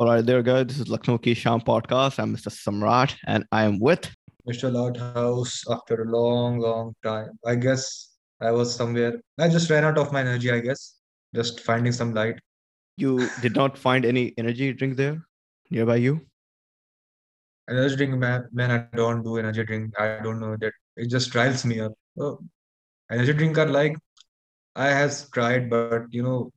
All right, there, guys. This is Lucknow Ki Shyam podcast. I'm Mr. Samrat, and I am with. Mr. Loudhouse, after a long, long time. I guess I was somewhere. I just ran out of my energy, I guess. Just finding some light. You did not find any energy drink there nearby you? Energy drink, man, man, I don't do energy drink. I don't know that. It just riles me up. Oh, energy drink are like I has tried, but you know,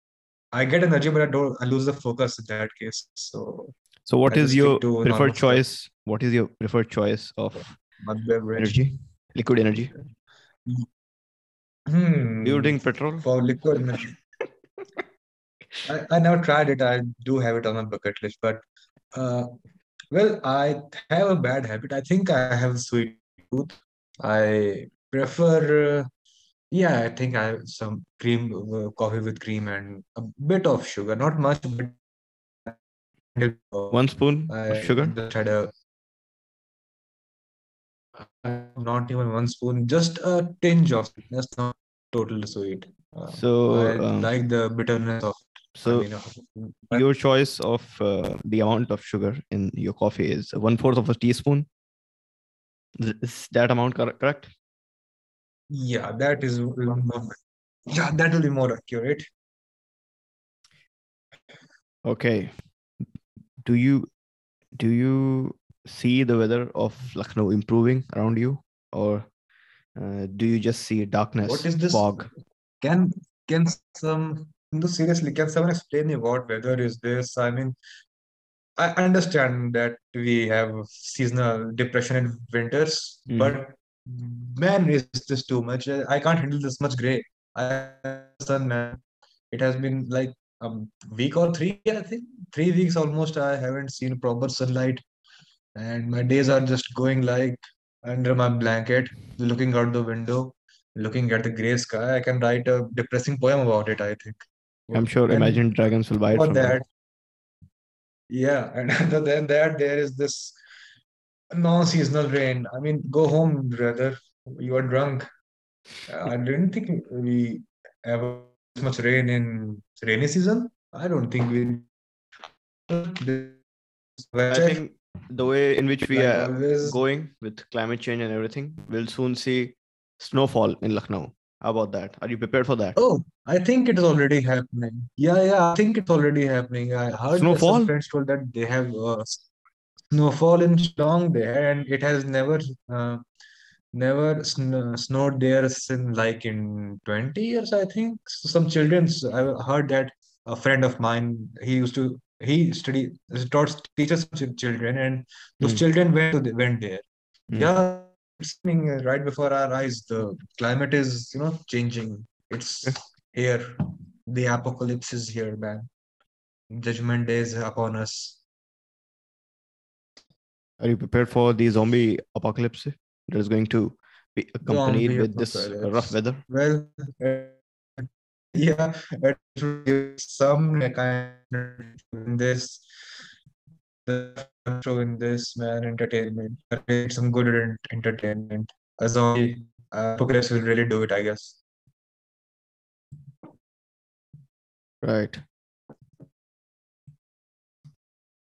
I get energy, but I don't. I lose the focus in that case. So So, what is your preferred choice? What is your preferred choice of energy? Liquid energy. Hmm. Do you drink petrol? For liquid energy. I, I never tried it. I do have it on my bucket list, but uh, well, I have a bad habit. I think I have a sweet tooth. I prefer, uh, yeah, I think I have some cream, uh, coffee with cream and a bit of sugar, not much, but One spoon of I sugar. just had a not even one spoon, just a tinge of sweetness, not totally sweet. Uh, So, I um, like the bitterness of, so mean, uh, your choice of uh, the amount of sugar in your coffee is one fourth of a teaspoon. Is that amount correct? Yeah, that is yeah, that will be more accurate. Okay. Do you do you see the weather of Lucknow improving around you, or uh, do you just see darkness, What is this? fog? Can can some no seriously, can someone explain me what weather is this? I mean, I understand that we have seasonal depression in winters, Mhm. but man, is this too much? I can't handle this much gray. I sun man. It has been like a week or three, I think. Three weeks almost. I haven't seen proper sunlight, and my days are just going like under my blanket, looking out the window, looking at the gray sky. I can write a depressing poem about it, I think. I'm sure And Imagine Dragons will buy it for from that, yeah, and other than that, there is this non-seasonal rain. I mean, go home, brother. You are drunk. Uh, I didn't think we ever much rain in rainy season. I don't think we. I think the way in which we are going with climate change and everything, we'll soon see snowfall in Lucknow. How about that? Are you prepared for that? Oh, I think it is already happening. Yeah, yeah, I think it's already happening. I heard Snowfall? some friends told that they have uh, snowfall in Shillong there, and it has never, uh, never sn snowed there since like in 20 years, I think. So some children's, I heard that a friend of mine, he used to, he study, taught teaches children, and those Hmm. children went to the, went there. Hmm. Yeah, it's right before our eyes. The climate is, you know, changing. It's here. The apocalypse is here, man. Judgment day is upon us. Are you prepared for the zombie apocalypse that is going to be accompanied Zombie with this rough weather? Well, uh, yeah, it should give some kind of in this, the show in this, man, entertainment. Create Some good entertainment. A zombie apocalypse will really do it, I guess. Right.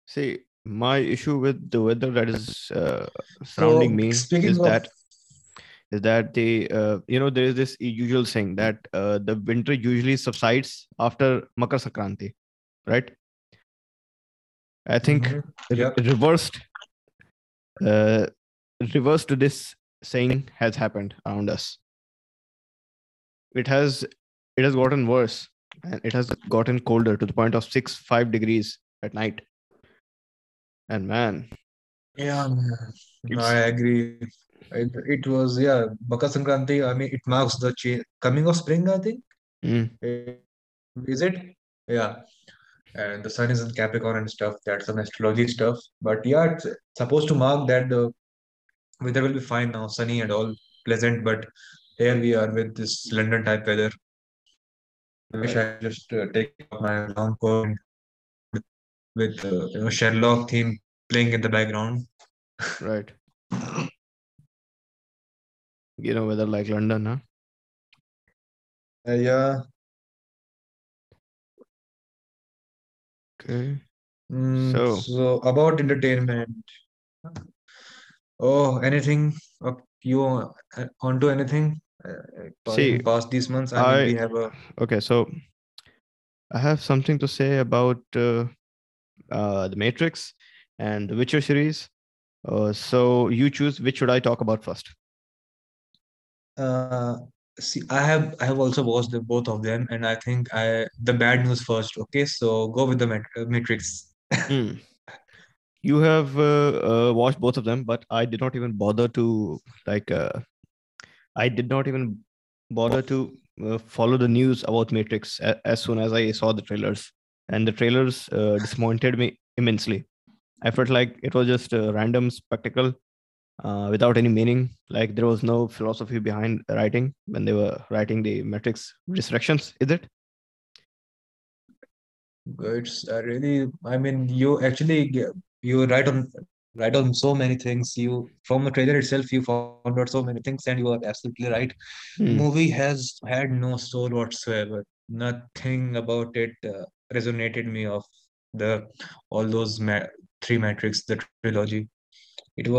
See, my issue with the weather that is uh, surrounding So, me is of that is that the uh, you know there is this usual saying that uh, the winter usually subsides after Makar Sankranti, right? I think Mhm. re- reversed uh, reverse to this saying has happened around us. It has it has gotten worse and it has gotten colder to the point of six five degrees at night. And man, Yeah, man. I agree. It, it was, yeah, Makar Sankranti. I mean, it marks the cha- coming of spring, I think. mm, Is it? Yeah. And the sun is in Capricorn and stuff. That's some astrology stuff. But yeah, it's supposed to mark that the weather will be fine now, sunny and all pleasant. But here we are with this London type weather. I wish I just uh, take off my long coat and with, with uh, you know Sherlock theme playing in the background. right. You know, weather like London, huh? Uh, yeah, Okay. Mm, So- so about entertainment. Oh, anything up you uh, onto anything? Uh, uh, See, past these months, I mean, we have a okay, so I have something to say about uh, uh, the Matrix and the Witcher series. Uh, so you choose which should I talk about first? uh, see, I have I have also watched the both of them, and I think I the bad news first. Okay, so go with the Mat uh, Matrix. Hmm. You have uh, uh, watched both of them, but I did not even bother to like. Uh, I did not even bother to uh, follow the news about Matrix as soon as I saw the trailers, and the trailers uh, disappointed me immensely. I felt like it was just a random spectacle uh, without any meaning. Like there was no philosophy behind writing when they were writing the Matrix Resurrections. Is it? It's uh, really, I mean, you actually you write on write on so many things. You from the trailer itself, you found out so many things, and you are absolutely right. Hmm. Movie has had no soul whatsoever. Nothing about it uh, resonated me of the all those ma three Matrix, the trilogy. It was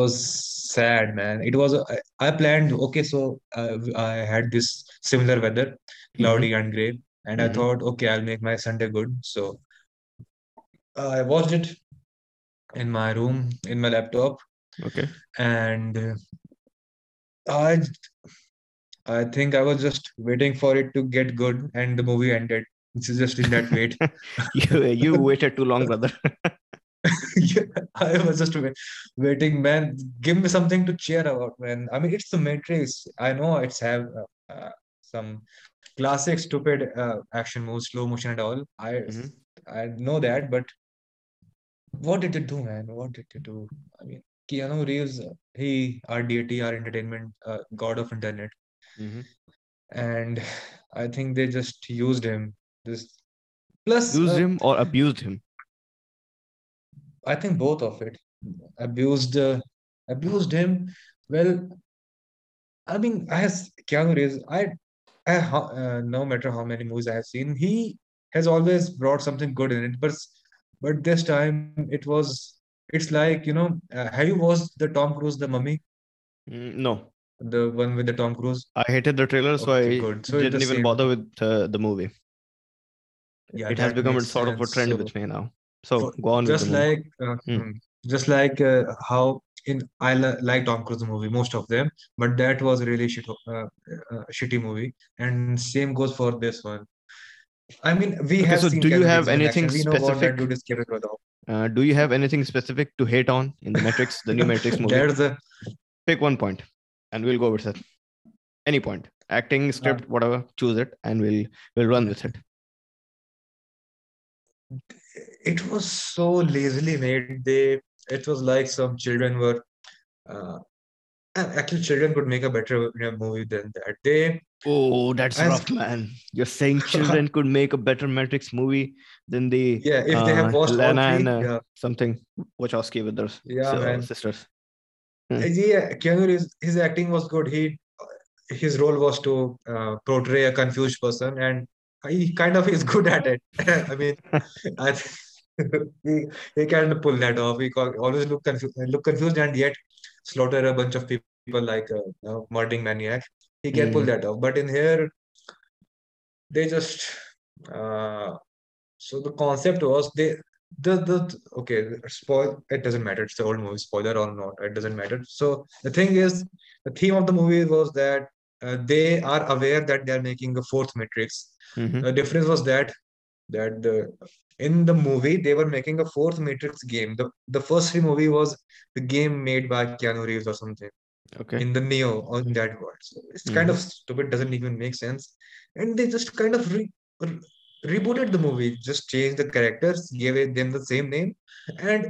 sad, man. It was I I planned okay, so uh, I had this similar weather, Mhm. cloudy and gray, and I Mhm. thought, okay, I'll make my Sunday good. So I watched it in my room in my laptop, Okay. and uh, I I think I was just waiting for it to get good, and the movie ended. It's just in that wait. you you waited too long, brother. Yeah, I was just waiting, man. Give me something to cheer about, man. I mean, it's the Matrix. I know it's have uh, uh, some classic stupid uh, action moves, slow motion and all. I Mhm. I know that, but what did it do, man? What did it do? I mean, Keanu Reeves, uh, he our deity, our entertainment, uh, god of internet, Mhm. and I think they just used him. This plus, Used uh, him or abused him? I think both of it. Abused, uh, abused him. Well, I mean, as Keanu Reeves, I, I uh, no matter how many movies I have seen, he has always brought something good in it. But but this time it was, it's like you know, uh, have you watched the Tom Cruise, The Mummy, Mm, no, the one with the Tom Cruise? I hated the trailer, so Okay, I good. So didn't even same. bother with uh, the movie. Yeah, it has become a sort of a trend So with me now. So for- go on just like uh, hmm, just like uh, how in I like Tom Cruise movie, most of them, but that was really shit, uh, uh, shitty movie, and same goes for this one. I mean, we Okay, have so do you have anything action. We know what that specific? dude is capable of. Uh, do you have anything specific to hate on in the Matrix, the new Matrix movie? There's a Pick one point, and we'll go with it. Any point, acting, script, whatever. Choose it, and we'll we'll run with it. It was so lazily made. They it was like some children were. Uh, actually, children could make a better movie than that. They Oh, that's As- rough, man. You're saying children could make a better Matrix movie than the yeah, if they have uh, watched all Lana three, and uh, yeah, something Wachowski with their Yeah, so- sisters. Uh, Yeah, Keanu Reeves, his acting was good. He his role was to uh, portray a confused person, and he kind of is good at it. I mean, I he he can pull that off. He always look confused, look confused, and yet slaughter a bunch of people like a, a murdering maniac. He can pull Mm. that off. But in here, they just uh, so the concept was they the the okay spoil it doesn't matter it's the old movie spoiler or not it doesn't matter so the thing is the theme of the movie was that uh, they are aware that they are making a fourth matrix Mhm. the difference was that that the in the movie they were making a fourth matrix game the the first three movie was the game made by Keanu Reeves or something Okay. in the Neo on that world. So it's kind of stupid, doesn't even make sense. And they just kind of re- re- rebooted the movie, just changed the characters, gave them the same name, and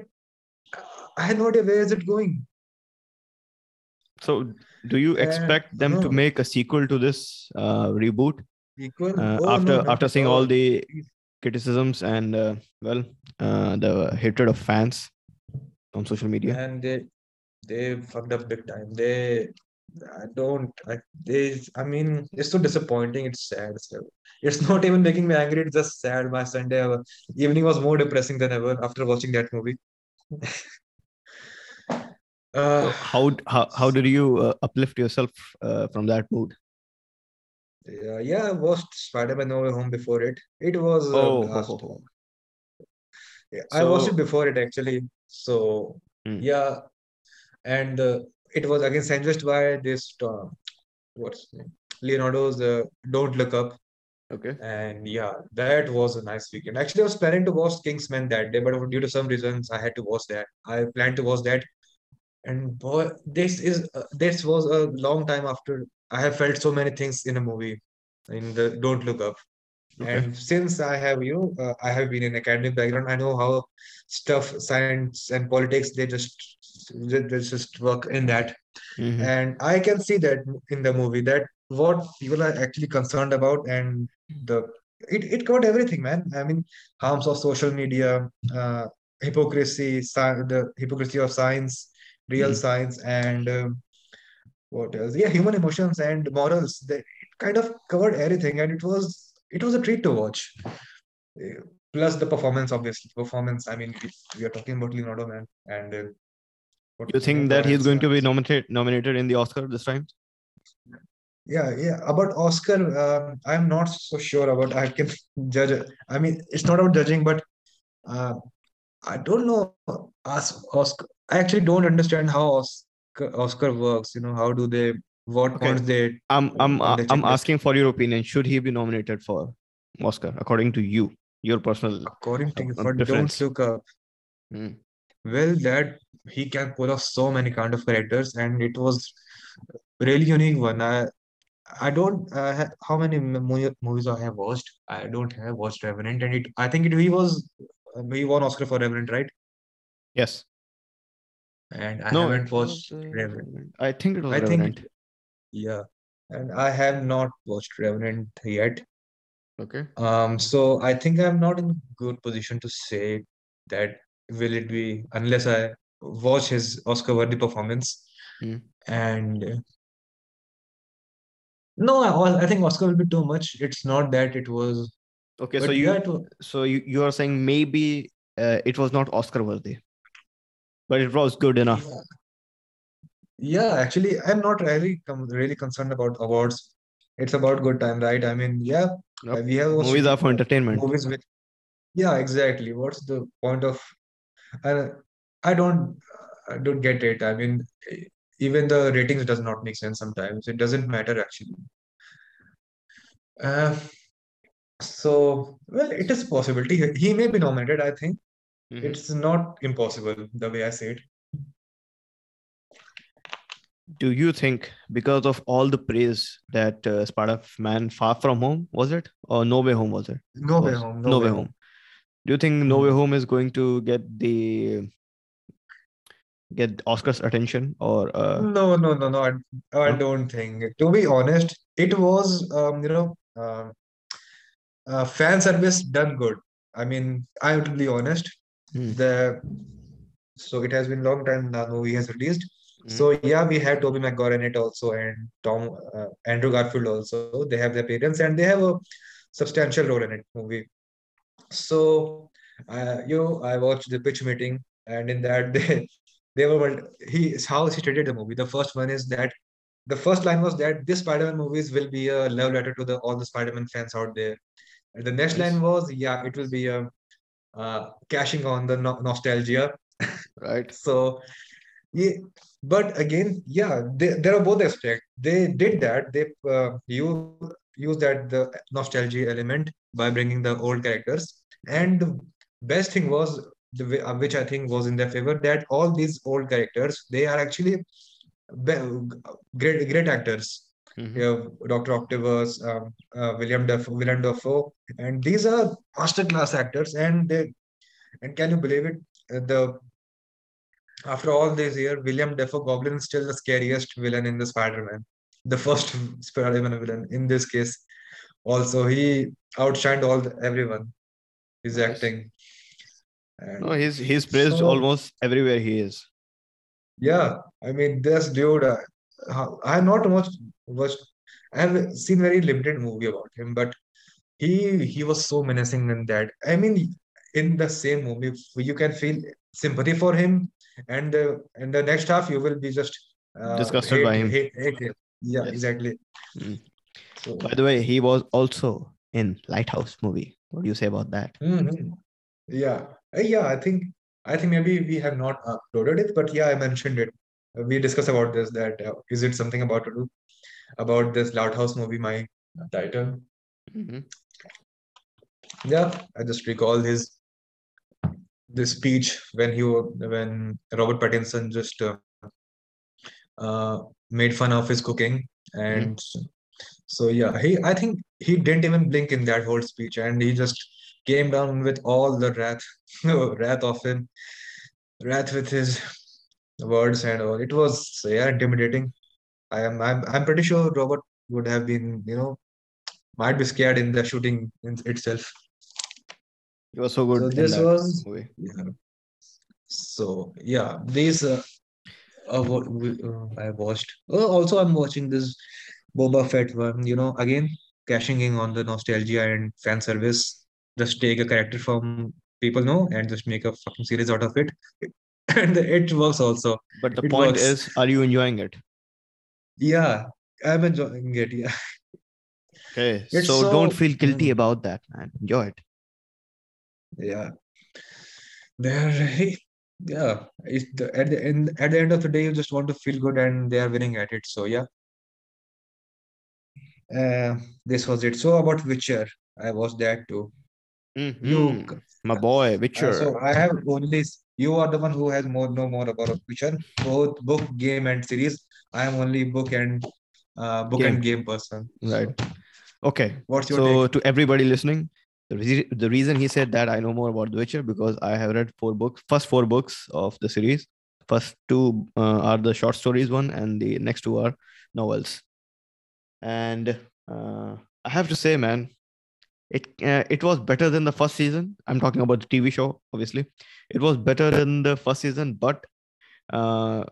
uh, I had no idea where is it going. So, do you expect them to make a sequel to this uh, reboot Equal? uh, Oh, after no, after seeing all all. the criticisms and uh, well uh, the hatred of fans on social media? And they they fucked up big time. They I don't. I, they, I mean, it's so disappointing. It's sad. So it's not even making me angry. It's just sad. My Sunday evening was more depressing than ever after watching that movie. So uh, how how how did you uh, uplift yourself uh, from that mood? yeah, yeah, I watched Spider-Man No Way Home before it. It was Oh, ho, ho. Yeah, I watched it before it actually. So hmm, yeah, and uh, it was again sandwiched by this uh, what's name? Leonardo's uh, Don't Look Up. okay. And yeah, that was a nice weekend. Actually, I was planning to watch Kingsman that day, but due to some reasons, I had to watch that. I planned to watch that, and boy, this is uh, this was a long time after I have felt so many things in a movie, in the Don't Look Up. Okay. And since I have, you know, uh, I have been in academic background, I know how stuff, science and politics, they just they, they just work in that. hmm And I can see that in the movie that what people are actually concerned about and the it, it covered everything, man. I mean, harms of social media, uh, hypocrisy, sci- the hypocrisy of science, real hmm science, and um, what else? Yeah, human emotions and morals. They it kind of covered everything, and it was it was a treat to watch. Uh, Plus the performance, obviously. Performance. I mean, we, are talking about Leonardo, man, and uh, what You think that he's going to Uh, be nominated nominated in the Oscar this time? Yeah, yeah. About Oscar, um, I'm not so sure about. I can judge. I mean, it's not about judging, but uh, I don't know. As Oscar, I actually don't understand how Oscar Oscar works. You know, how do they? What Okay. they I'm I'm I'm asking for your opinion. Should he be nominated for Oscar according to you, your personal According to uh, you, uh, for Don't? Look Up, Hmm. well, that he can pull off so many kind of characters, and it was really unique one. I I don't uh, how many movies I have watched. I don't have watched Revenant, and it I think it he was uh, he won Oscar for Revenant, right? Yes. And I No, haven't it was watched uh, Revenant. Revenant. I think it was I think Revenant. yeah, and I have not watched Revenant yet. Okay. Um, so I think I'm not in good position to say that will it be unless I watch his Oscar-worthy performance. Hmm. And no, I, I think Oscar will be too much. It's not that it was, Okay. So you yeah, was, so you you are saying maybe uh, it was not Oscar worthy, but it was good enough. yeah. Yeah, actually, I'm not really com really concerned about awards. It's about good time, right? I mean, yeah, Yep. we have watched Movies are for entertainment. movies with, yeah, exactly. What's the point of, I, I don't, I don't get it. I mean, even the ratings does not make sense sometimes. It doesn't matter actually. Uh, so, well, it is a possibility. He he may be nominated, I think. Mhm. It's not impossible the way I say it. Do you think because of all the praise that uh, Spider-Man Far From Home was it or No Way Home was it? No way home, No no Way way Home. home. Do you think No Way Hmm. Home is going to get the get Oscars attention or uh No, no, no, no. I, I don't think. To be honest, it was, um, you know, um, uh, fan service done good. I mean, I have to be honest. Hmm. The so it has been long time the movie has released. Mhm. So yeah, we have Tobey Maguire in it also, and Tom uh, Andrew Garfield also. They have their appearance and they have a substantial role in it movie. So, uh, you know, I watched the pitch meeting, and in that they they were he how he stated the movie. The first one is that the first line was that this Spider-Man movies will be a love letter to the all the Spider-Man fans out there. And the next line was, yeah, it will be a uh, cashing on the no nostalgia. Right. So yeah, but again, yeah, they, there are both aspects. They did that. They uh, you use that the nostalgia element by bringing the old characters. And the best thing was the way, uh, which I think was in their favor that all these old characters they are actually be- great great actors. Mhm. You have Dr. Octopus, um, uh, William Dafoe, Willem Dafoe, and these are masterclass actors. And they and can you believe it? Uh, The after all these years, William Dafoe Goblin is still the scariest villain in the Spider-Man. The first Spider-Man villain in this case. Also, he outshined all the, everyone. His Nice. acting. No, he's he's praised so, almost everywhere he is. yeah, I mean, this dude, uh, I have not much watched. I have seen very limited movie about him, but he he was so menacing in that. I mean, in the same movie, you can feel sympathy for him, and uh, in the next half, you will be just uh, Disgusted hate by him. hate hate him. Yeah, Yes. exactly. Mm. So, By the way, he was also in Lighthouse movie. What do you say about that? mhm. Yeah, Uh, yeah. I think I think maybe we have not uploaded it, but yeah, I mentioned it. We discussed about this. That uh, is it something about to do about this Loud House movie? My title. Mhm. Yeah, I just recall his this speech when he when Robert Pattinson just uh, uh, made fun of his cooking, and so yeah, he I think he didn't even blink in that whole speech, and he just came down with all the wrath, wrath of him, wrath with his words and all. It was yeah intimidating. I am I'm I'm pretty sure Robert would have been you know might be scared in the shooting in itself. It was so good So this was movie. yeah. So yeah, these uh, uh, what we- uh, I watched. Oh, also, I'm watching this Boba Fett one. You know, again cashing in on the nostalgia and fan service. Just take a character from people know and just make a fucking series out of it, and it works also. But the It point works. is, are you enjoying it? Yeah, I'm enjoying it. Yeah, Okay, It's so don't feel guilty Mm. about that, man. Enjoy it. yeah. They're really, yeah. It's the, at the end at the end of the day, you just want to feel good, and they are winning at it. So yeah. Uh, this was it. So about Witcher, I watched that too. You, Mhm. My boy, uh, Witcher. so I have only you are the one who has more know more about Witcher, both book, game, and series. I am only book and uh, book and game person. Right. Okay. What's your So take? to everybody listening, the, re- the reason he said that I know more about The Witcher because I have read four books, first four books of the series. First two uh, are the short stories one, and the next two are novels. And uh, I have to say, man, it uh, it was better than the first season. I'm talking about the TV show, obviously. It was better than the first season, but uh,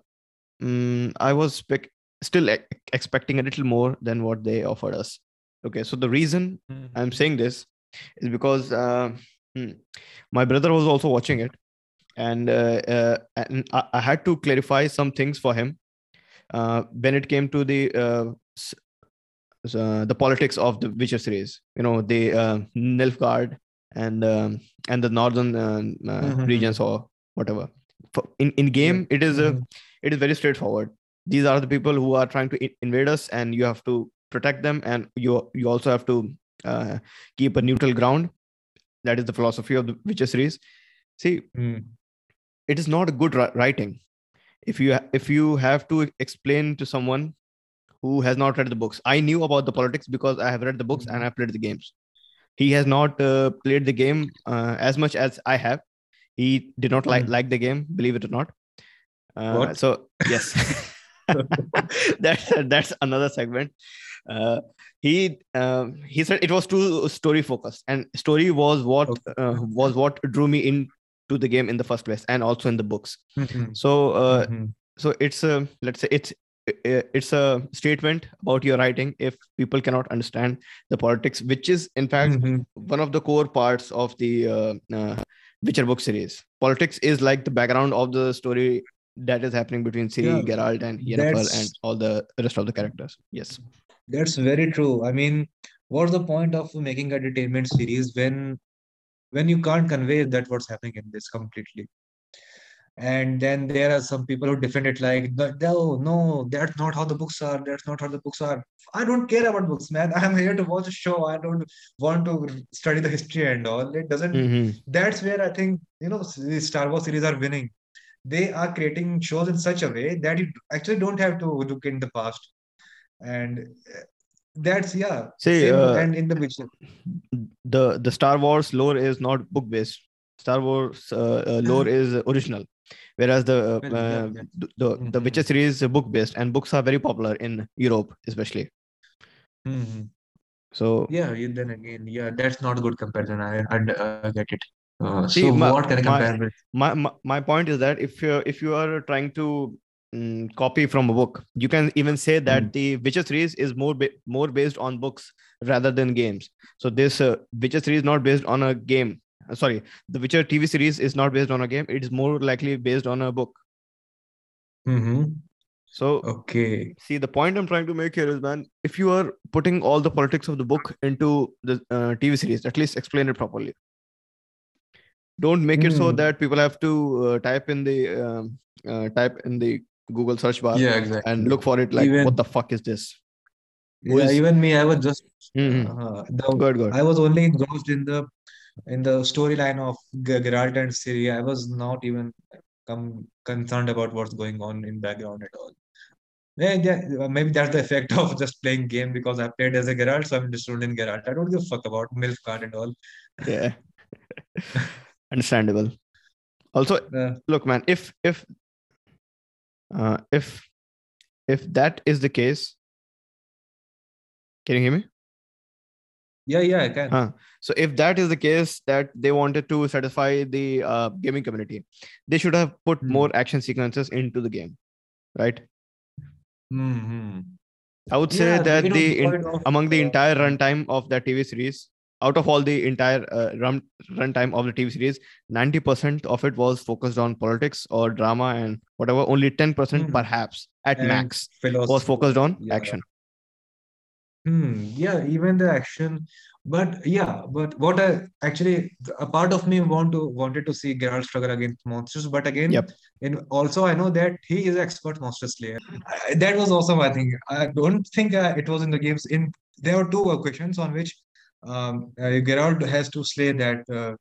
mm, I was spec- still e- expecting a little more than what they offered us. Okay, so the reason I'm saying this is because uh, hmm, my brother was also watching it, and uh, uh, and I, I had to clarify some things for him uh, when it came to the uh, the politics of the Witcher series. You know, the uh, Nilfgaard and um, and the northern uh, uh, Mhm. regions or whatever. For, in in game, it is uh, Mhm. it is very straightforward. These are the people who are trying to invade us, and you have to protect them, and you you also have to uh, keep a neutral ground. That is the philosophy of the Witcher series. See, Mm. it is not a good writing if you if you have to explain to someone who has not read the books. I knew about the politics because I have read the books and Mhm. I played the games. He has not uh, played the game uh, as much as I have. He did not like Mm. like the game, believe it or not. Uh, What? So yes, that's that's another segment. Uh, he um, he said it was too story focused, and story was what Okay. uh, was what drew me into the game in the first place, and also in the books. Mhm. So uh, Mhm. so it's a let's say it's it's a statement about your writing if people cannot understand the politics which is in fact Mhm. one of the core parts of the uh, uh, witcher book series politics is like the background of the story that is happening between Ciri, Yeah, Geralt, and Yennefer, and all the rest of the characters. Yes. That's very true. I mean, what's the point of making a entertainment series when when you can't convey that what's happening in this completely? And then there are some people who defend it like, no, no, that's not how the books are. That's not how the books are. I don't care about books, man. I'm here to watch a show. I don't want to study the history and all. It doesn't. Mhm. That's where I think you know the Star Wars series are winning. They are creating shows in such a way that you actually don't have to look in the past, and uh, that's yeah. See, uh, and in the Witcher. the the Star Wars lore is not book based. Star Wars uh, uh, lore is original, whereas the uh, Well, yeah, uh, yeah. the the, the. Witcher series is book based, and books are very popular in Europe, especially. Mhm. So Yeah, then again, yeah, that's not a good comparison. I, I, I get it. Uh, See, so my- what can I my- with? my, my my point is that if you if you are trying to mm, copy from a book. You can even say that Mm. the Witcher series is more ba- more based on books rather than games. So this uh, Witcher series is not based on a game. Uh, sorry, the Witcher TV series is not based on a game. It is more likely based on a book. hmm So Okay. see, the point I'm trying to make here is, man, if you are putting all the politics of the book into the uh, TV series, at least explain it properly. Don't make it so Hmm. that people have to uh, type in the um, uh, type in the Google search bar Yeah, exactly. and look for it like, Even- what the fuck is this? Yeah, even me, I was just Mhm. uh, the Good, good. I was only engrossed in the in the storyline of Geralt and Ciri. I was not even come concerned about what's going on in background at all. Yeah, yeah, maybe that's the effect of just playing game because I played as a Geralt, so I'm interested in Geralt. I don't give a fuck about Nilfgaard and all. Yeah. Understandable. Also, Uh, look, man, if if uh, if if that is the case, can you hear me? yeah, yeah, I can. So if that is the case that they wanted to satisfy the uh, gaming community, they should have put Hmm. more action sequences into the game, right? hmm I would say Yeah, that the in, of, among the entire runtime of that TV series, out of all the entire uh, run runtime of the TV series, ninety percent of it was focused on politics or drama and whatever. Only ten percent, Hmm. perhaps at and max, was focused on Yeah. action. Hmm, yeah, even the action, but yeah, but what I actually a part of me want to wanted to see Geralt struggle against monsters, but again, Yep. in also I know that he is expert monster slayer. I, that was awesome. I think I don't think uh, it was in the games. In there were two questions on which um, uh, Geralt has to slay that uh,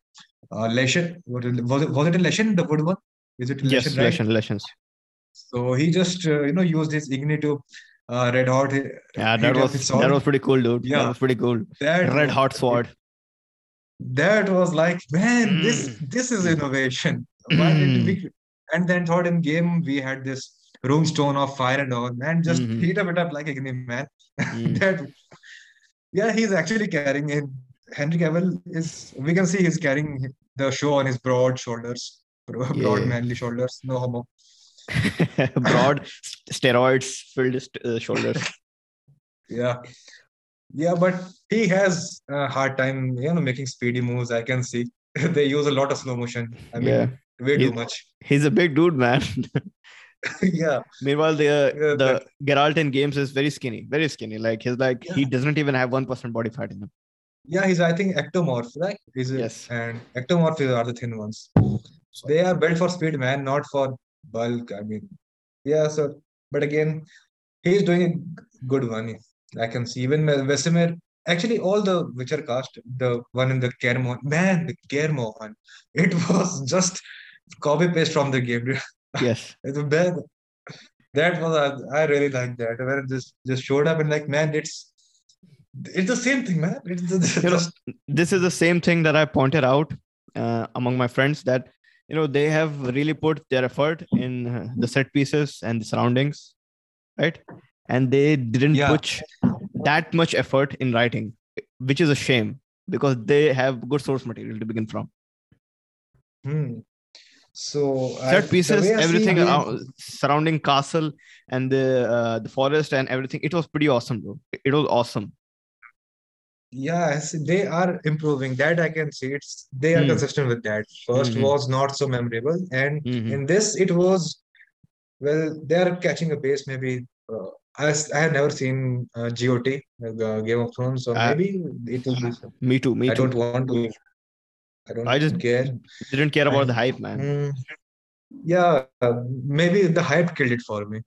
uh, Leshen. What was it? Was it a Leshen, the wood one? Is it Leshen? Yes, Leshen, right? lessons, lessons. So he just uh, you know used his Igni to uh, red hot. Yeah, that was his that was pretty cool, dude. Yeah, That was pretty cool. That Red was- hot sword. that was like man this Mm. this is innovation why did we and then thought in game we had this rune stone of fire and all man just Mhm. heat up it up like Igni man Mm. that yeah he's actually carrying it Henry Cavill is we can see he's carrying the show on his broad shoulders broad Yeah. manly shoulders no homo Broad steroids filled uh, shoulders. yeah yeah but he has a hard time you know making speedy moves I can see they use a lot of slow motion I mean Yeah. way too much He's a big dude, man. yeah Meanwhile, the Yeah, the but- Geralt in games is very skinny, very skinny. Like he's like he doesn't even have one percent body fat in him. Yeah, he's I think ectomorph, right? Is? Yes. And ectomorph are the thin ones. They are built for speed, man, not for bulk. I mean, yeah. So, but again, he's doing a good one. I can see even Vesemir. Actually, all the Witcher cast, the one in the Kermo, man, the Kermo one, it was just copy paste from the game. Yes. It's bad. That was I, really like that. Where it just just showed up and like, man, it's it's the same thing, man. It's just, You know, This is the same thing that I pointed out uh, among my friends that you know they have really put their effort in the set pieces and the surroundings, right? And they didn't Yeah. put that much effort in writing, which is a shame because they have good source material to begin from. Hmm. So set pieces I see everything around surrounding castle and the uh, the forest and everything it was pretty awesome bro it was awesome Yeah, I see they are improving. That I can see. It's they are Hmm. consistent with that. 1st Mhm. was not so memorable, and Mhm. in this it was. Well, they are catching a pace. Maybe uh, I I have never seen uh, GOT, uh, Game of Thrones, so Uh, maybe it will be. me too me I too don't want to. I don't I just care. I didn't care about I- the hype man Hmm. Yeah, uh, maybe the hype killed it for me.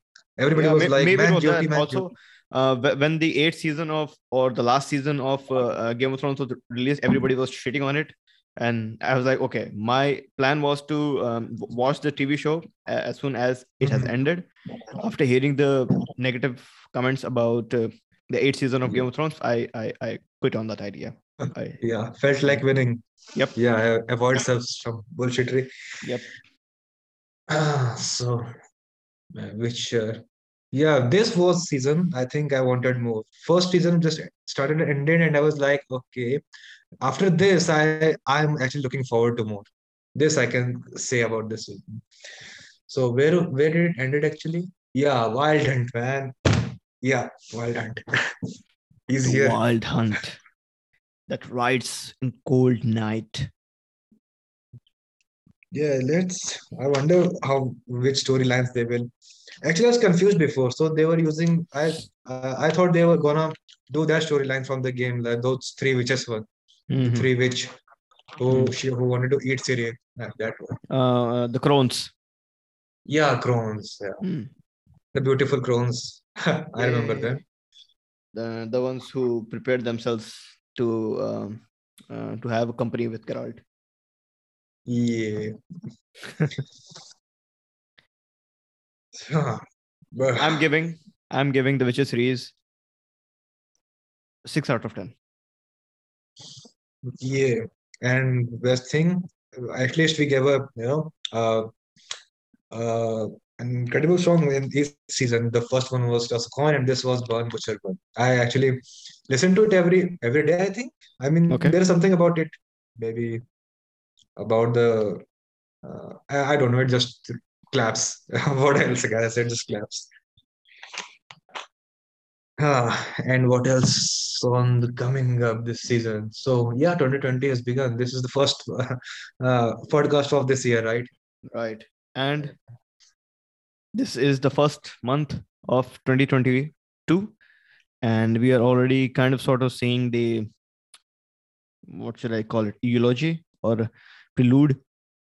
Everybody Yeah, was may- like, maybe "Man, it was GOT, man, also GOT." Uh, when the eighth season of or the last season of uh, uh, game of thrones was released everybody was shitting on it and i was like okay my plan was to um, watch the tv show as soon as it has Mhm. ended after hearing the negative comments about uh, the eighth season of game of thrones i i, I quit on that idea I, Yeah, felt like winning. Yep. Yeah, avoid some, some bullshittery. Yep. Ah, so uh, which uh, yeah, this was season. I think I wanted more. First season just started and ended, and I was like, okay. After this, I I'm actually looking forward to more. This I can say about this season. So where where did it ended actually? Yeah, Wild Hunt, man. Yeah, Wild Hunt. He's The here. wild hunt that rides in cold night. Yeah, let's. I wonder how which storylines they will. Actually, I was confused before. So they were using. I uh, I thought they were gonna do that storyline from the game, like those three witches one, the Mhm. three witch who Mm. she who wanted to eat cereal. Yeah, that one. Uh, the crones. Yeah, crones. Yeah, Mm. the beautiful crones. I remember Yeah. them. The the ones who prepared themselves to um, uh, to have a company with Geralt. Yeah. But I'm giving I'm giving the Witcher series six out of ten. yeah, and best thing, at least we gave a you know uh uh an incredible song in each season. The first one was Toss a Coin, and this was Burn Butcher Burn. I actually listen to it every every day. I think. I mean, Okay. there's something about it, maybe about the uh, I, I don't know. It just claps. What else? Guys, I just claps. Ah, and what else on the coming up this season? So yeah, 2020 has begun. This is the first uh, podcast of this year, right? Right. And this is the first month of 2022. And we are already kind of sort of seeing the what should I call it? Eulogy or prelude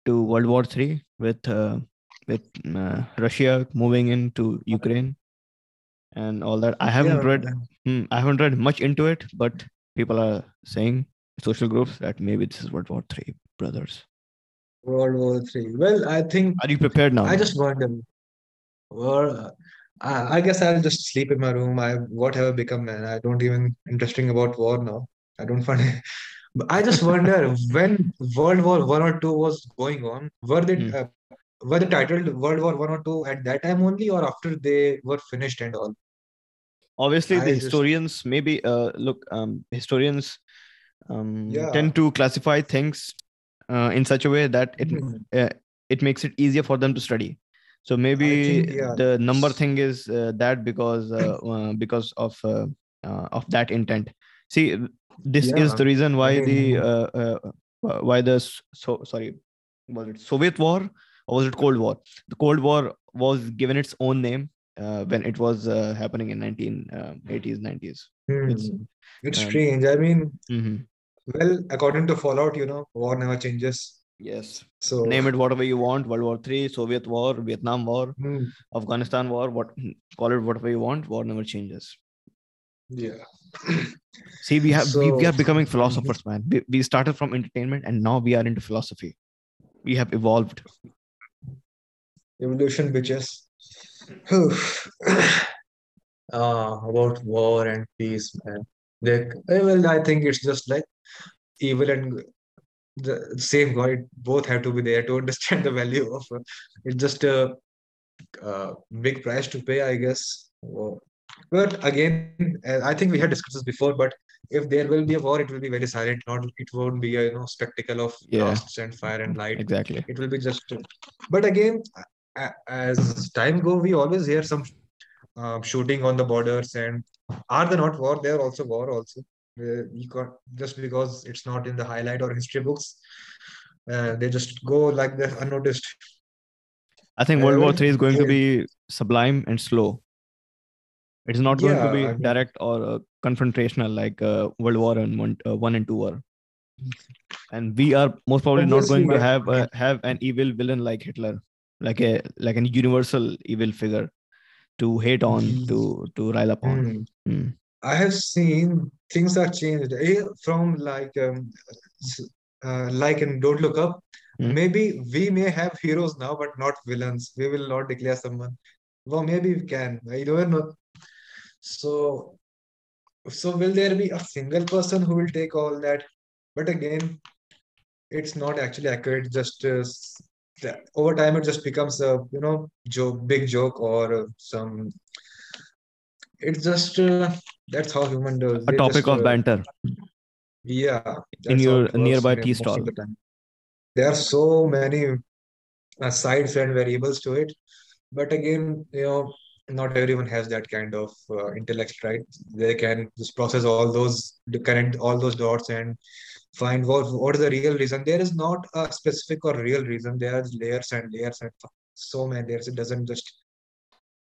to World War Three with uh, with uh, Russia moving into Ukraine and all that. I haven't Yeah, read Hmm, I haven't read much into it, but people are saying social groups that maybe this is World War Three, brothers. World War Three. Well, I think Are you prepared now? I just wonder. Well, I, I guess I'll just sleep in my room. I whatever become, man. I don't even interesting about war now. I don't find it. I just wonder when World War One or Two was going on, were they Hmm. uh, were they titled World War One or Two at that time only, or after they were finished and all? Obviously, I the just- historians maybe uh, look. Um, historians um, Yeah. tend to classify things uh, in such a way that it Hmm. uh, it makes it easier for them to study. So maybe think, yeah. the number thing is uh, that because uh, uh, because of uh, uh, of that intent. See, this is the reason why the uh, uh, why the so sorry was it Soviet War or was it Cold War? The Cold War was given its own name uh, when it was uh, happening in 1980s 90s. Hmm. It's- It's um, strange. I mean, Mhm. well, according to Fallout, you know, war never changes. Yes. So Name it whatever you want. World War Three, Soviet War, Vietnam War, Hmm. Afghanistan War. What call it whatever you want. War never changes. Yeah. See, we have we, we are becoming philosophers, man. We, we started from entertainment and now we are into philosophy. We have evolved. Evolution, bitches. Whew. Ah, about war and peace, man. They, eh, well, I think it's just like evil and the same God. Both have to be there to understand the value of. Uh, it's just a, uh big price to pay, I guess. But again, uh, I think we had discussed this before. But if there will be a war, it will be very silent. Not it won't be a you know spectacle of Yeah. and fire and light. Exactly. it will be just but again as time go we always hear some um, shooting on the borders and are they not war? They're also war also. Uh, you got just because it's not in the highlight or history books uh, they just go like that unnoticed. I think Uh, World War well, Three is going to be sublime and slow. It is not going to be I mean- direct or uh, confrontational like uh, World War and one, uh, one and two were. And we are most probably not going to have uh, have an evil villain like Hitler, like a like an universal evil figure to hate on, Ye- to to rile upon. Hmm. Hmm. I have seen things are changed from like um, uh, like and Don't Look Up. Hmm. Maybe we may have heroes now, but not villains. We will not declare someone. Well, maybe we can. I don't know. So, so will there be a single person who will take all that? But again, it's not actually accurate. Just uh, over time, it just becomes a you know joke, big joke, or some. It's just uh, that's how human does. A They topic just, of uh, banter. yeah, in your nearby tea stall. the. There are so many uh, sides and variables to it. But again, you know, not everyone has that kind of uh, intellect, right? They can just process all those, connect all those dots and find what what is the real reason. There is not a specific or real reason. There are layers and layers and so many layers. It doesn't just.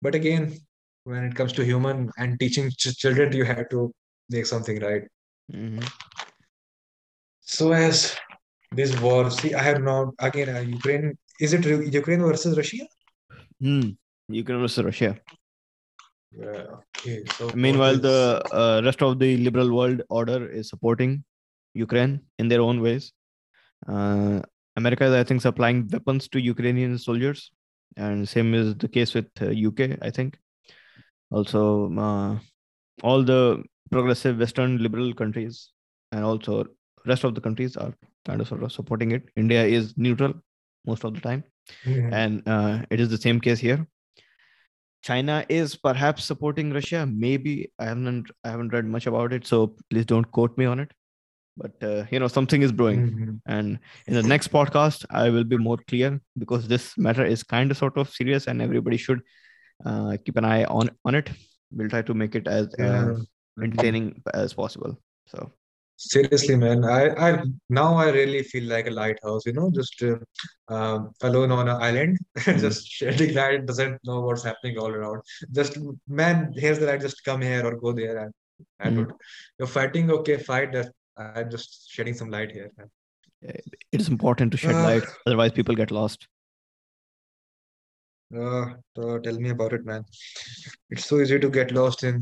But again, when it comes to human and teaching ch- children, you have to make something right. Mhm. So as this war, see, I have not again uh, Ukraine. Is it Ru- Ukraine versus Russia? Hmm. Ukraine versus Russia. Yeah. Okay. So Meanwhile, the uh, rest of the liberal world order is supporting Ukraine in their own ways. Uh, America is, I think, supplying weapons to Ukrainian soldiers, and same is the case with uh, UK. I think. Also, uh, all the progressive Western liberal countries and also rest of the countries are kind of sort of supporting it. India is neutral most of the time Mhm. and uh, it is the same case here china is perhaps supporting russia maybe i haven't i haven't read much about it so please don't quote me on it but uh, you know something is brewing Mhm. and in the next podcast i will be more clear because this matter is kind of sort of serious and everybody should uh, keep an eye on on it we'll try to make it as uh, entertaining as possible so Seriously, man, I, I now I really feel like a lighthouse, you know, just uh, um, alone on an island, just shedding light, doesn't know what's happening all around. Just man, here's the light, just come here or go there, and and Mhm. you're fighting, okay, fight. That I'm just shedding some light here. man. it is important to shed Ah. light otherwise people get lost Uh, uh, tell me about it, man. It's so easy to get lost in.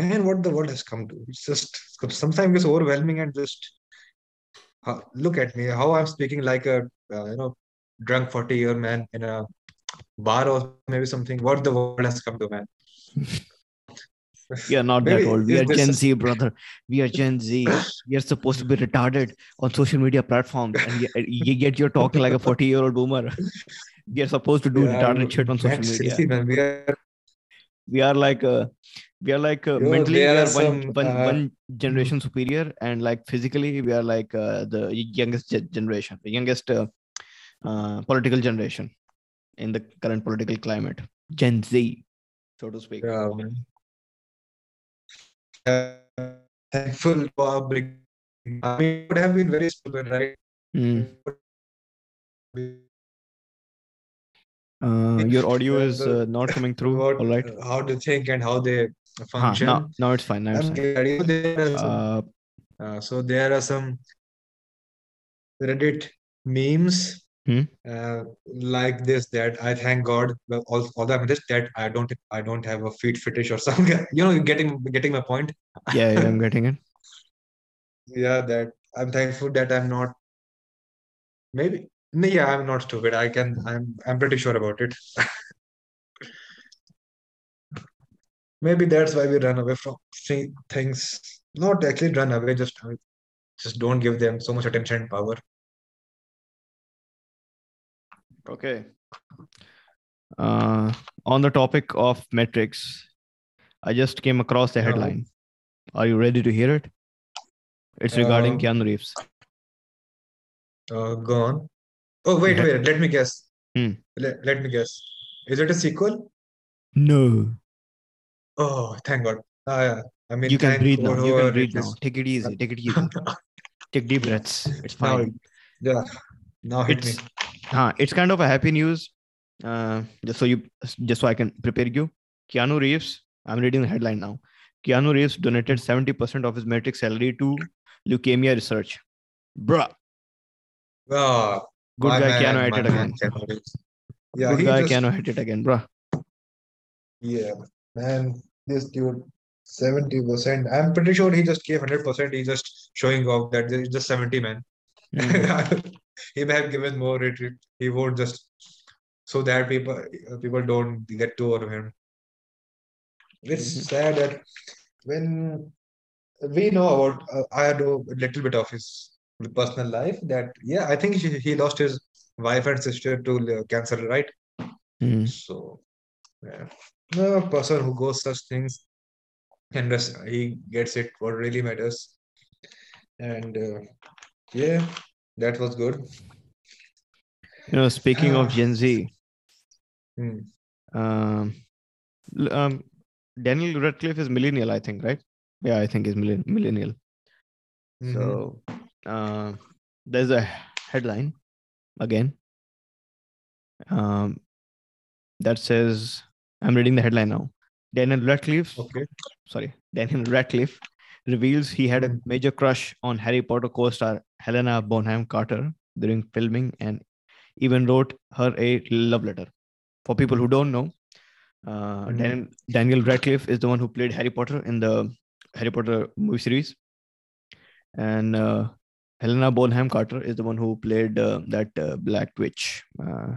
Man, what the world has come to. It's just sometimes it's overwhelming and just uh, look at me, how I'm speaking like a uh, you know drunk 40 year man in a bar or maybe something. What the world has come to, man. We are not that old. We are Gen Z, brother. We are Gen Z. We are supposed to be retarded on social media platforms, and yet, you're talking like a 40 year old boomer. We are supposed to do Yeah, retarded shit on social media. man, we are We are like, uh, we are like uh, Yo, mentally we are are one, some, one, uh, one generation superior, and like physically we are like uh, the youngest generation, the youngest uh, uh, political generation in the current political climate. Gen Z, so to speak. yeah, man. Thankful for bring. I mean, it would have been very stupid, right? Hmm. Uh, your audio is uh, not coming through. What, All right. how they think and how they Huh, function. now, now it's fine. Now it's I'm fine. getting there are some, Uh, uh, so there are some Reddit memes Hmm. uh, like this that I thank God. Well, al- although I'm just that I don't I don't have a feet fetish or something. You know, getting getting my point. yeah, yeah, I'm getting it. Yeah, that I'm thankful that I'm not. Maybe no, yeah, I'm not stupid. I can. I'm. I'm pretty sure about it. Maybe that's why we run away from things. Not actually run away. Just just don't give them so much attention and power. Okay. Uh, on the topic of Matrix, I just came across the Yeah. headline. Are you ready to hear it? It's regarding Uh, Keanu Reeves. Uh, go on. Oh, wait, wait. Let me guess. Hmm. Let, let me guess. Is it a sequel? No. Oh, thank God. Ah. I mean, You can breathe now. You can breathe now. Take it easy. Take it easy. Take deep breaths. It's Now, fine. yeah. Now hit me. It's huh, it's kind of a happy news. Uh, just so you just so I can prepare you. Keanu Reeves, I'm reading the headline now. Keanu Reeves donated 70% of his Matrix salary to leukemia research. Bruh. Ah, Good guy man, Keanu at it again. Keanu. Yeah, Good guy just, Keanu hit it again, bruh. yeah, man, this dude, 70%. I'm pretty sure he just gave 100%. He's just showing off that he's just 70, man. Mhm. He may have given more retreat. He won't just so that people people don't get to over him. It's Mhm. sad that when we know about, uh, I know a little bit of his personal life. That yeah, I think he, he lost his wife and sister to cancer, right? Mhm. So yeah, no person who goes such things and just he gets it what really matters. And uh, yeah, that was good. You know, speaking of Gen Z, Hmm. um, um, Daniel Radcliffe is millennial, I think, right? Yeah, I think he's millen- millennial. Mhm. So uh, there's a headline again um, that says, I'm reading the headline now. Daniel Radcliffe, Okay. sorry, Daniel Radcliffe reveals he had a Hmm. major crush on Harry Potter co-star Helena Bonham Carter during filming and even wrote her a love letter. For people who don't know, uh, Mhm. Daniel, Daniel Radcliffe is the one who played Harry Potter in the Harry Potter movie series, and uh, Helena Bonham Carter is the one who played uh, that uh, Black Witch, uh,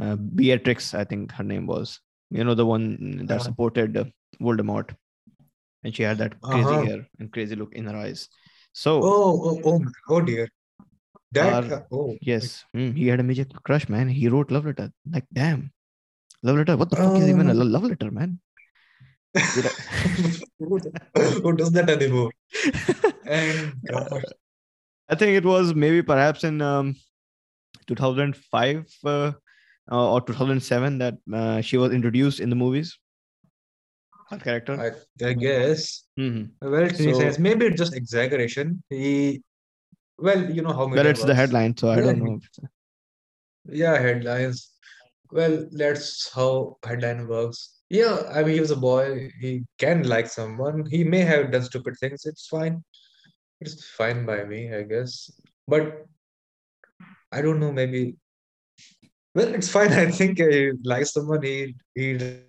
uh, Beatrix, I think her name was. You know, the one that Uh-huh. supported uh, Voldemort, and she had that crazy Uh-huh. hair and crazy look in her eyes. So Oh, oh, oh, oh dear. That, uh, oh, yes, mm, he had a major crush, man. He wrote love letter. Like, damn, love letter. What the fuck is even a Oh. love letter, man? Who does that anymore? And God, I think it was maybe perhaps in um, 2005 uh, uh, or 2007 that uh, she was introduced in the movies. Her character. I, I guess. Mhm. Well, makes So- sense. Maybe it's just exaggeration. He, well, you know how But media it's the headline, so I don't know. Yeah, headlines. Well, that's how headline works. Yeah, I mean, he was a boy. He can like someone. He may have done stupid things. It's fine. It's fine by me, I guess. But I don't know, maybe. Well, it's fine. I think he likes someone. He he.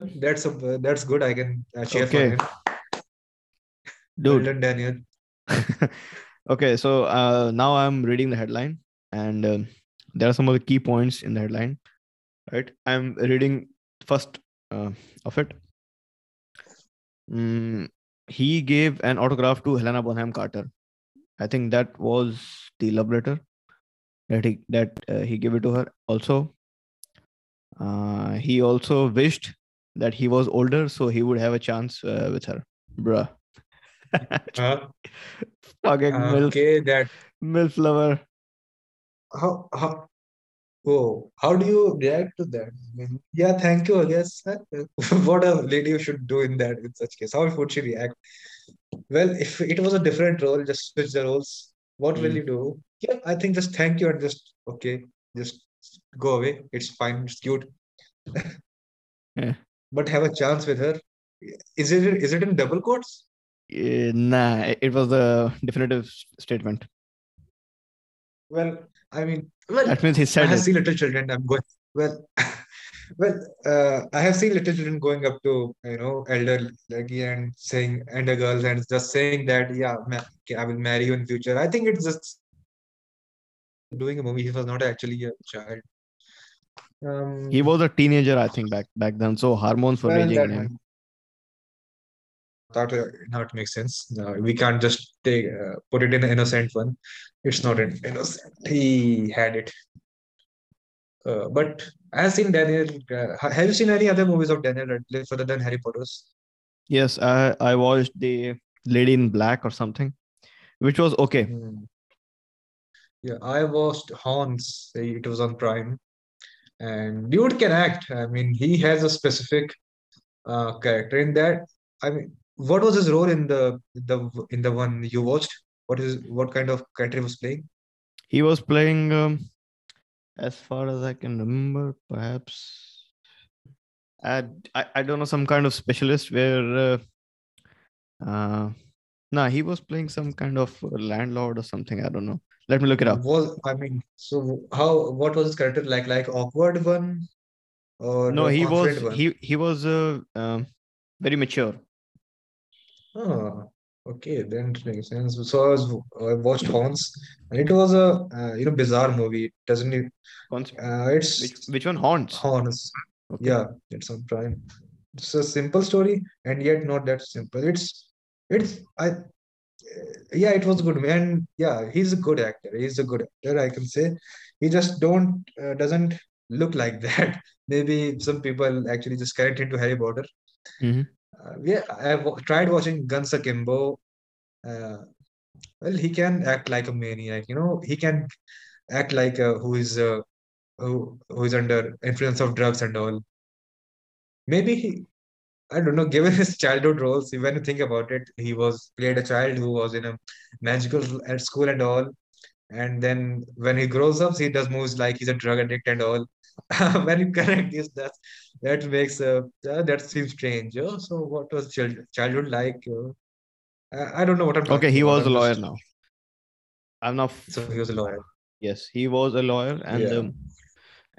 That's a that's good. I can uh, for Okay. Well Dude. Daniel. okay, so uh, now I'm reading the headline, and um, there are some of the key points in the headline. Right, I'm reading first uh, of it. Mm, he gave an autograph to Helena Bonham Carter. I think that was the love letter that he that uh, he gave it to her. Also, uh, he also wished that he was older so he would have a chance uh, with her. Bruh. Uh, Fucking MILF, okay, that MILF lover. how how oh how do you react to that? I mean, yeah, thank you, I guess. What a lady should do in that in such case. How would she react? Well, if it was a different role, just switch the roles. What will Mm. you do? Yeah, I think just thank you and just okay, just go away. It's fine, it's cute. Yeah. But have a chance with her. Is it is it in double quotes? Eh, nah, it- was a definitive statement. Well, I mean, well, That means he I said have it. seen little children. I'm going well. Well, uh, I have seen little children going up to you know elder like and saying and elder girls and just saying that yeah, ma- I will marry you in future. I think it's just doing a movie. He was not actually a child. Um, He was a teenager, I think, back back then. So hormones were well, raging that in him. might- That uh, now it makes sense. No, we can't just take uh, put it in an innocent one. It's not an innocent. He had it. Uh, but I have seen Daniel. Uh, have you seen any other movies of Daniel Radcliffe other than Harry Potter's? Yes, I I watched the Lady in Black or something, which was okay. Hmm. Yeah, I watched Horns. It was on Prime, and dude can act. I mean, he has a specific uh, character in that. I mean, what was his role in the the in the one you watched? What is what kind of character he was playing? He was playing, um, as far as I can remember, perhaps. I, I, don't know some kind of specialist where uh, uh nah he was playing some kind of landlord or something i don't know let me look it up Was I mean, so how what was his character like? Like awkward one or no he was one? he he was uh, um, very mature Oh, okay, then it makes sense. So I was I watched Horns, and it was a uh, you know bizarre movie. It doesn't it? Uh, it's which which one haunts Horns. okay Yeah, it's on Prime. It's a simple story, and yet not that simple. It's it's I yeah, it was good, man. Yeah, he's a good actor. He's a good actor, I can say. He just don't uh, doesn't look like that. Maybe some people actually just connect into Harry Potter. Mhm. Uh, yeah, I've tried watching Guns Akimbo. Uh, well, he can act like a maniac. You know, he can act like uh, who is uh, who who is under influence of drugs and all. Maybe he, I don't know, given his childhood roles, when you think about it, he was played a child who was in a magical at school and all. And then when he grows up, he does moves like he's a drug addict and all. when you connect this, that that makes uh, that seems strange. Oh, so what was child, childhood like? Uh, I, don't know what I'm talking Okay, he about. was a lawyer now. I'm not. So he was a lawyer. Yes, he was a lawyer, and Yeah. um,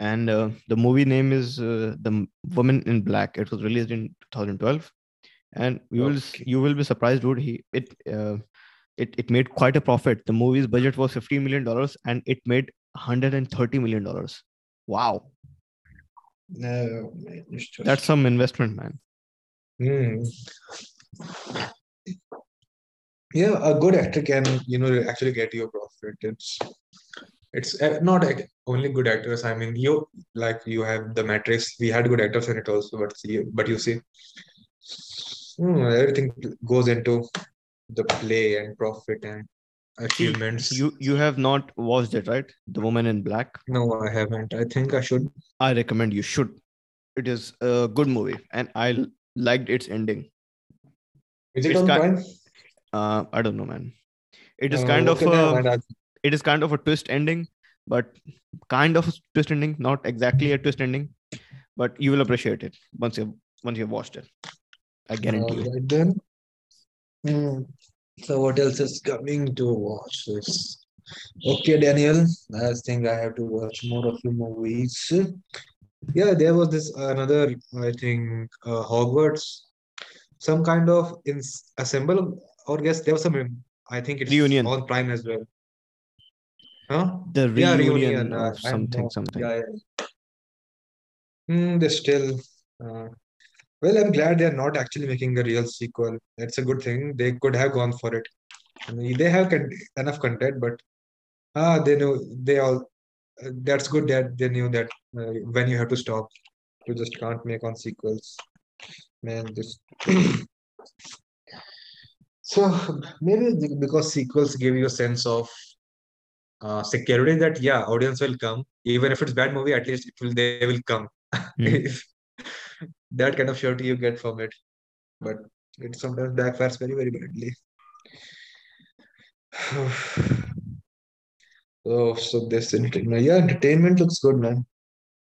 and uh, the movie name is uh, the Woman in Black. It was released in 2012, and you will you will be surprised, dude. He it uh, it it made quite a profit. The movie's budget was 50 million dollars, and it made 130 million dollars. Wow, No, just- that's some investment, man. Hmm. Yeah, a good actor can, you know, actually get you a profit. It's it's uh, not only good actors. I mean, you like you have The Matrix. We had good actors in it also, but see, but you see, hmm, everything goes into the play and profit and achievements. you you have not watched it, right? The Woman in Black. No, I haven't. I think I should. I recommend you should. It is a good movie, and i liked its ending. Is it It's on ki- Prime? Uh, I don't know, man. It is Uh, kind of a it is kind of a twist ending, but kind of a twist ending, not exactly a twist ending, but you will appreciate it once you once you've watched it. I guarantee you. Alright then. Hmm. So what else is coming to watch this? Okay, Daniel. I think I have to watch more of your movies. Yeah, there was this another, I think, uh, Hogwarts, some kind of in, assemble, or guess there was some, I think it's Reunion. on Prime as well. Huh? The Yeah, reunion, reunion. uh, something, something. Yeah, yeah. Hmm, they still. Uh, well, I'm glad they're not actually making a real sequel. That's a good thing. They could have gone for it. I mean, they have con enough content, but ah, they know they all. Uh, that's good that they knew that uh, when you have to stop, you just can't make on sequels. Man, this. So maybe because sequels give you a sense of uh, security that yeah, audience will come. Even if it's bad movie, at least it will they will come. Hmm. That kind of surety you get from it. But it sometimes backfires very, very badly. Oh, so this entertainment. Yeah, entertainment looks good, man.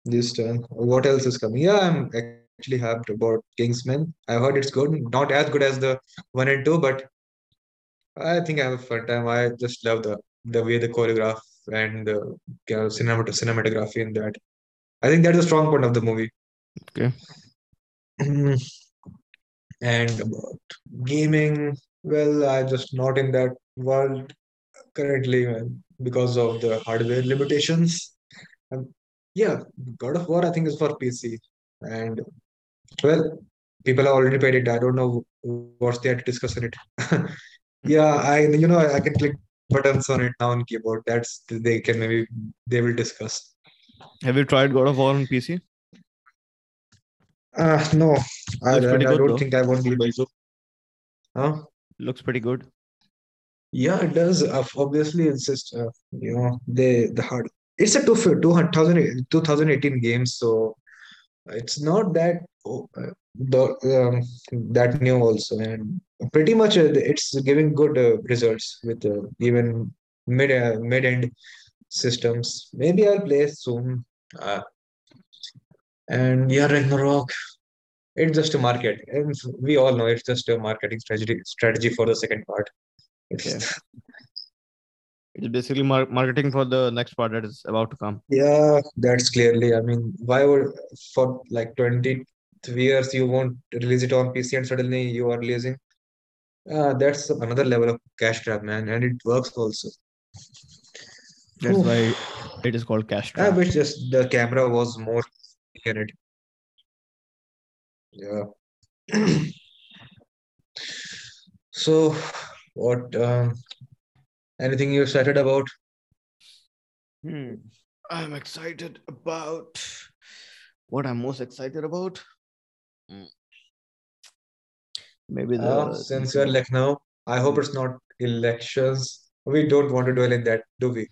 This time. What else is coming? Yeah, I'm actually hyped about Kingsman. I heard it's good. Not as good as the one and two, but I think I have a fun time. I just love the the way the choreograph and the cinemat cinematography in that. I think that's a strong point of the movie. Okay. And about gaming, well, I'm just not in that world currently, man, because of the hardware limitations. Um, yeah, God of War, I think, is for PC. And well, people have already paid it. I don't know what's there to discuss in it. Yeah, I you know I can click buttons on it now on keyboard. That's they can maybe they will discuss. Have you tried God of War on PC? Uh no, I, Looks pretty I don't though. think I won't be able to. Huh? Looks pretty good. Yeah, it does. Uh, obviously, it's just uh, you know they the hard. It's a two, 2000, 2018 game, so it's not that oh, uh, the um, that new also, and pretty much uh, it's giving good uh, results with uh, even mid uh, mid end systems. Maybe I'll play soon. Uh, and yeah, Ragnarok. It's just a market, and we all know it's just a marketing strategy strategy for the second part. It's Yeah. It's basically mar- marketing for the next part that is about to come. Yeah, that's clearly. I mean, why would for like 20 years you won't release it on PC and suddenly you are releasing? Uh, that's another level of cash trap, man, and it works also. That's Oof. why it is called cash I wish just the camera was more in it. Yeah. So, what? Um, anything you're excited about? Hmm. I'm excited about what I'm most excited about. Hmm. Maybe the Uh, since you're Lucknow, I hope it's not elections. We don't want to dwell in that, do we?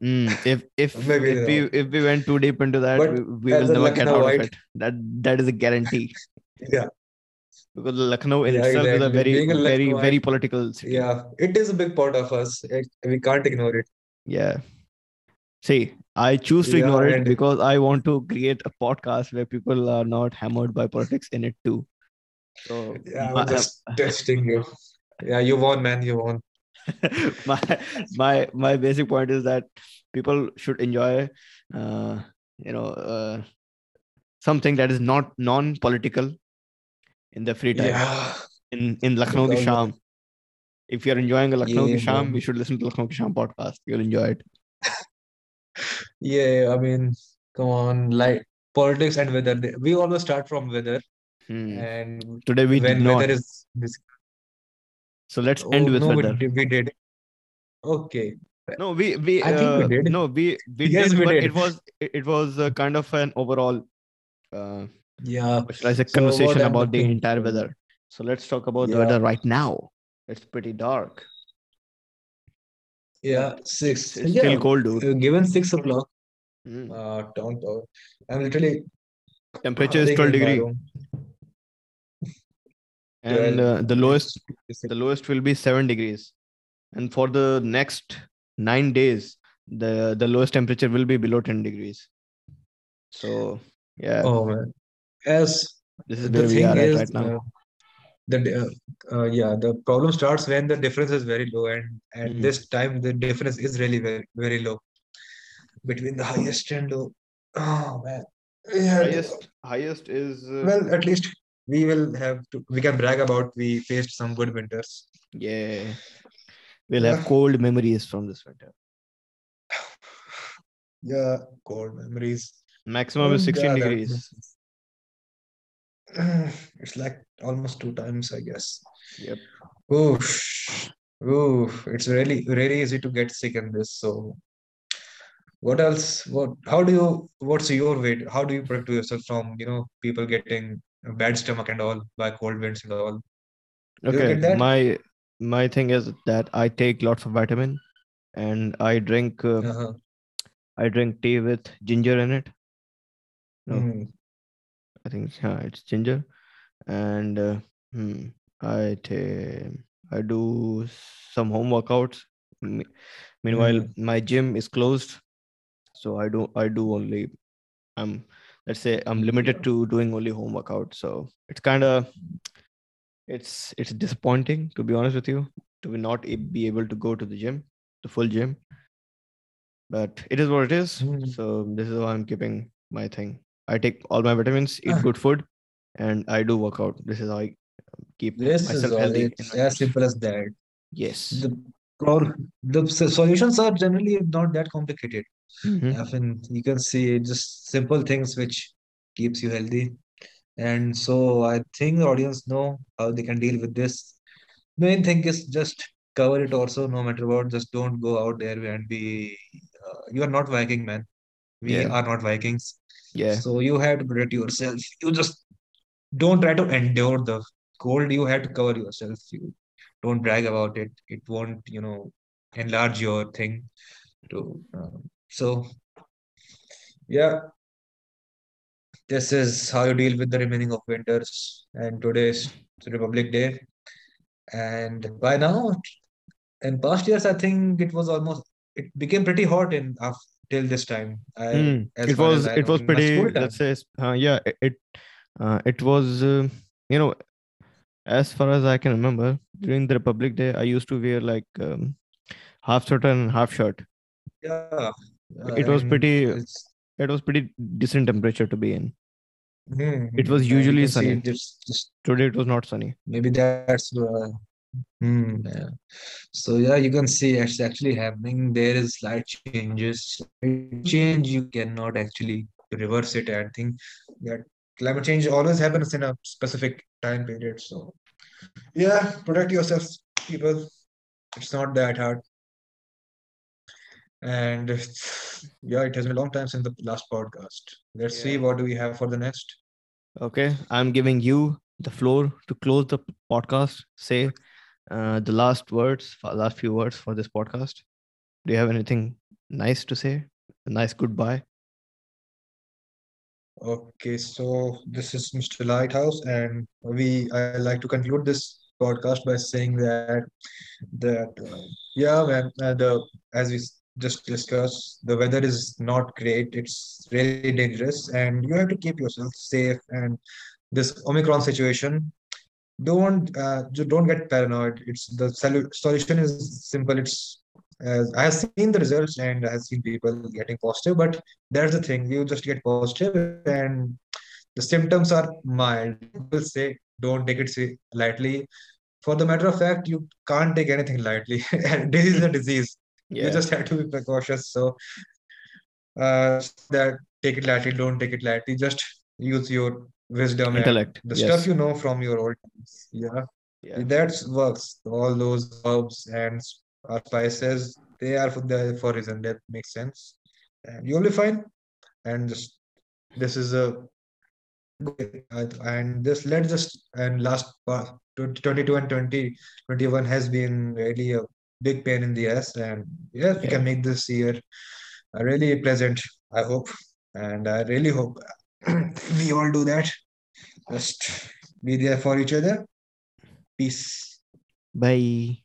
Mm, if if Maybe if we if we went too deep into that, But we, we will never get out of it. That that is a guarantee Yeah, because Lucknow in Yeah, itself is a very Being very Lucknowite- very political city. yeah. It is a big part of us. It, we can't ignore it. Yeah. See, I choose to Yeah, ignore it because I want to create a podcast where people are not hammered by politics in it too. So Yeah, I my, just testing you. Yeah, you won, man. You won. my my my basic point is that people should enjoy uh, you know uh, something that is not non-political in the free time Yeah. in in Lucknow Ki Shyam. If you're enjoying a Lucknow ki Yeah, Shyam, man. you should listen to Lucknow Ki Shyam podcast. You'll enjoy it. Yeah, I mean, come on, like politics and weather. We always start from weather, Hmm. and Today we did when not. weather is this, So let's end oh with no, weather. did, we did. Okay. No, we we I think we uh, did. no we we Yes, did, we but did. it was it, it was uh, kind of an overall uh, Yeah. what should I So conversation what about the entire weather. So let's talk about the weather right now. It's pretty dark. Yeah, six. it's Yeah, still cold, dude. uh, given six o'clock, Mm. uh, don't. Uh, I'm literally Temperature is 12 in my degree, and uh, the lowest the lowest will be seven degrees, and for the next nine days, the the lowest temperature will be below 10 degrees. So yeah, Oh man. As this is the where thing is, right now. uh, the uh, uh, yeah, the problem starts when the difference is very low, and at Mhm. this time the difference is really very very low between the highest and low. Oh man. Yeah. highest highest is uh, Well, at least we will have to. We can brag about we faced some good winters. yeah. We'll have Yeah. cold memories from this winter. Yeah, cold memories. Maximum is Oh, 16 yeah, that degrees. It's like almost two times, I guess. Yep. Oof. Oof. It's really, really easy to get sick in this. So, what else? What, how do you, what's your way? How do you protect yourself from, you know, people getting bad stomach and all by cold winds and all? Okay. My my thing is that I take lots of vitamin and I drink uh, Uh-huh. I drink tea with ginger in it. No. Mm. I think yeah, it's ginger. And uh, hmm, I ta- I do some home workouts. Me- Meanwhile, Mm. my gym is closed, so I do I do only I'm let's say I'm limited to doing only home workouts. So it's kind of it's it's disappointing to be honest with you to be not be able to go to the gym, the full gym. But it is what it is. Mm. So this is why I'm keeping my thing. I take all my vitamins, eat Ah. good food, and I do work out. This is how I keep This is myself healthy. It's as simple as that. Yes. The or the solutions are generally not that complicated. Mhm. I mean, you can see just simple things which keeps you healthy. And so I think the audience know how they can deal with this. Main thing is just cover it also, no matter what. Just don't go out there and be. Uh, you are not Viking, man. We Yeah. are not Vikings. Yeah. So you have to protect yourself. You just don't try to endure the cold. You have to cover yourself. You don't brag about it. It won't, you know, enlarge your thing. To um, so yeah, this is how you deal with the remaining of winters. And today is Republic Day. And by now, in past years, I think it was almost it became pretty hot in till this time. I Mm. It was it was pretty let's say uh, yeah it it, uh, it was uh, you know as far as I can remember during the Republic Day I used to wear like um, half shirt and half shirt. Yeah, It was pretty it's it was pretty decent temperature to be in. hmm, It was usually sunny. just, just Today it was not sunny. maybe that's hmm, yeah. So yeah, you can see it's actually happening. There is slight changes. Change you cannot actually reverse it. I think that climate change always happens in a specific time period. So yeah, protect yourselves, people. It's not that hard. And yeah, it has been a long time since the last podcast. Let's see what do we have for the next. Okay, I'm giving you the floor to close the podcast. Say uh, the last words, last few words for this podcast. Do you have anything nice to say. A nice goodbye. Okay, so this is Mr. Lighthouse, and we I like to conclude this podcast by saying that that uh, yeah, man, uh, the as we just discussed, the weather is not great. It's really dangerous, and you have to keep yourself safe. And this Omicron situation, don't uh, don't get paranoid. It's the solution is simple. It's as I have seen the results and I have seen people getting positive, but that's the thing. You just get positive and the symptoms are mild. People say don't take it lightly. For the matter of fact, you can't take anything lightly. And this is a disease. You just have to be precautious. So uh, that take it lightly, don't take it lightly. Just use your wisdom and Intellect. the stuff you know from your old times. Yeah, Yeah. that works. All those herbs and uh, spices, they are for the for reason. That makes sense. And you'll be fine. And just this is a and this let's just and last part 22 and 2021 has been really a big pain in the ass and yes we can make this year really pleasant i hope and i really hope we all do that just be there for each other peace Bye.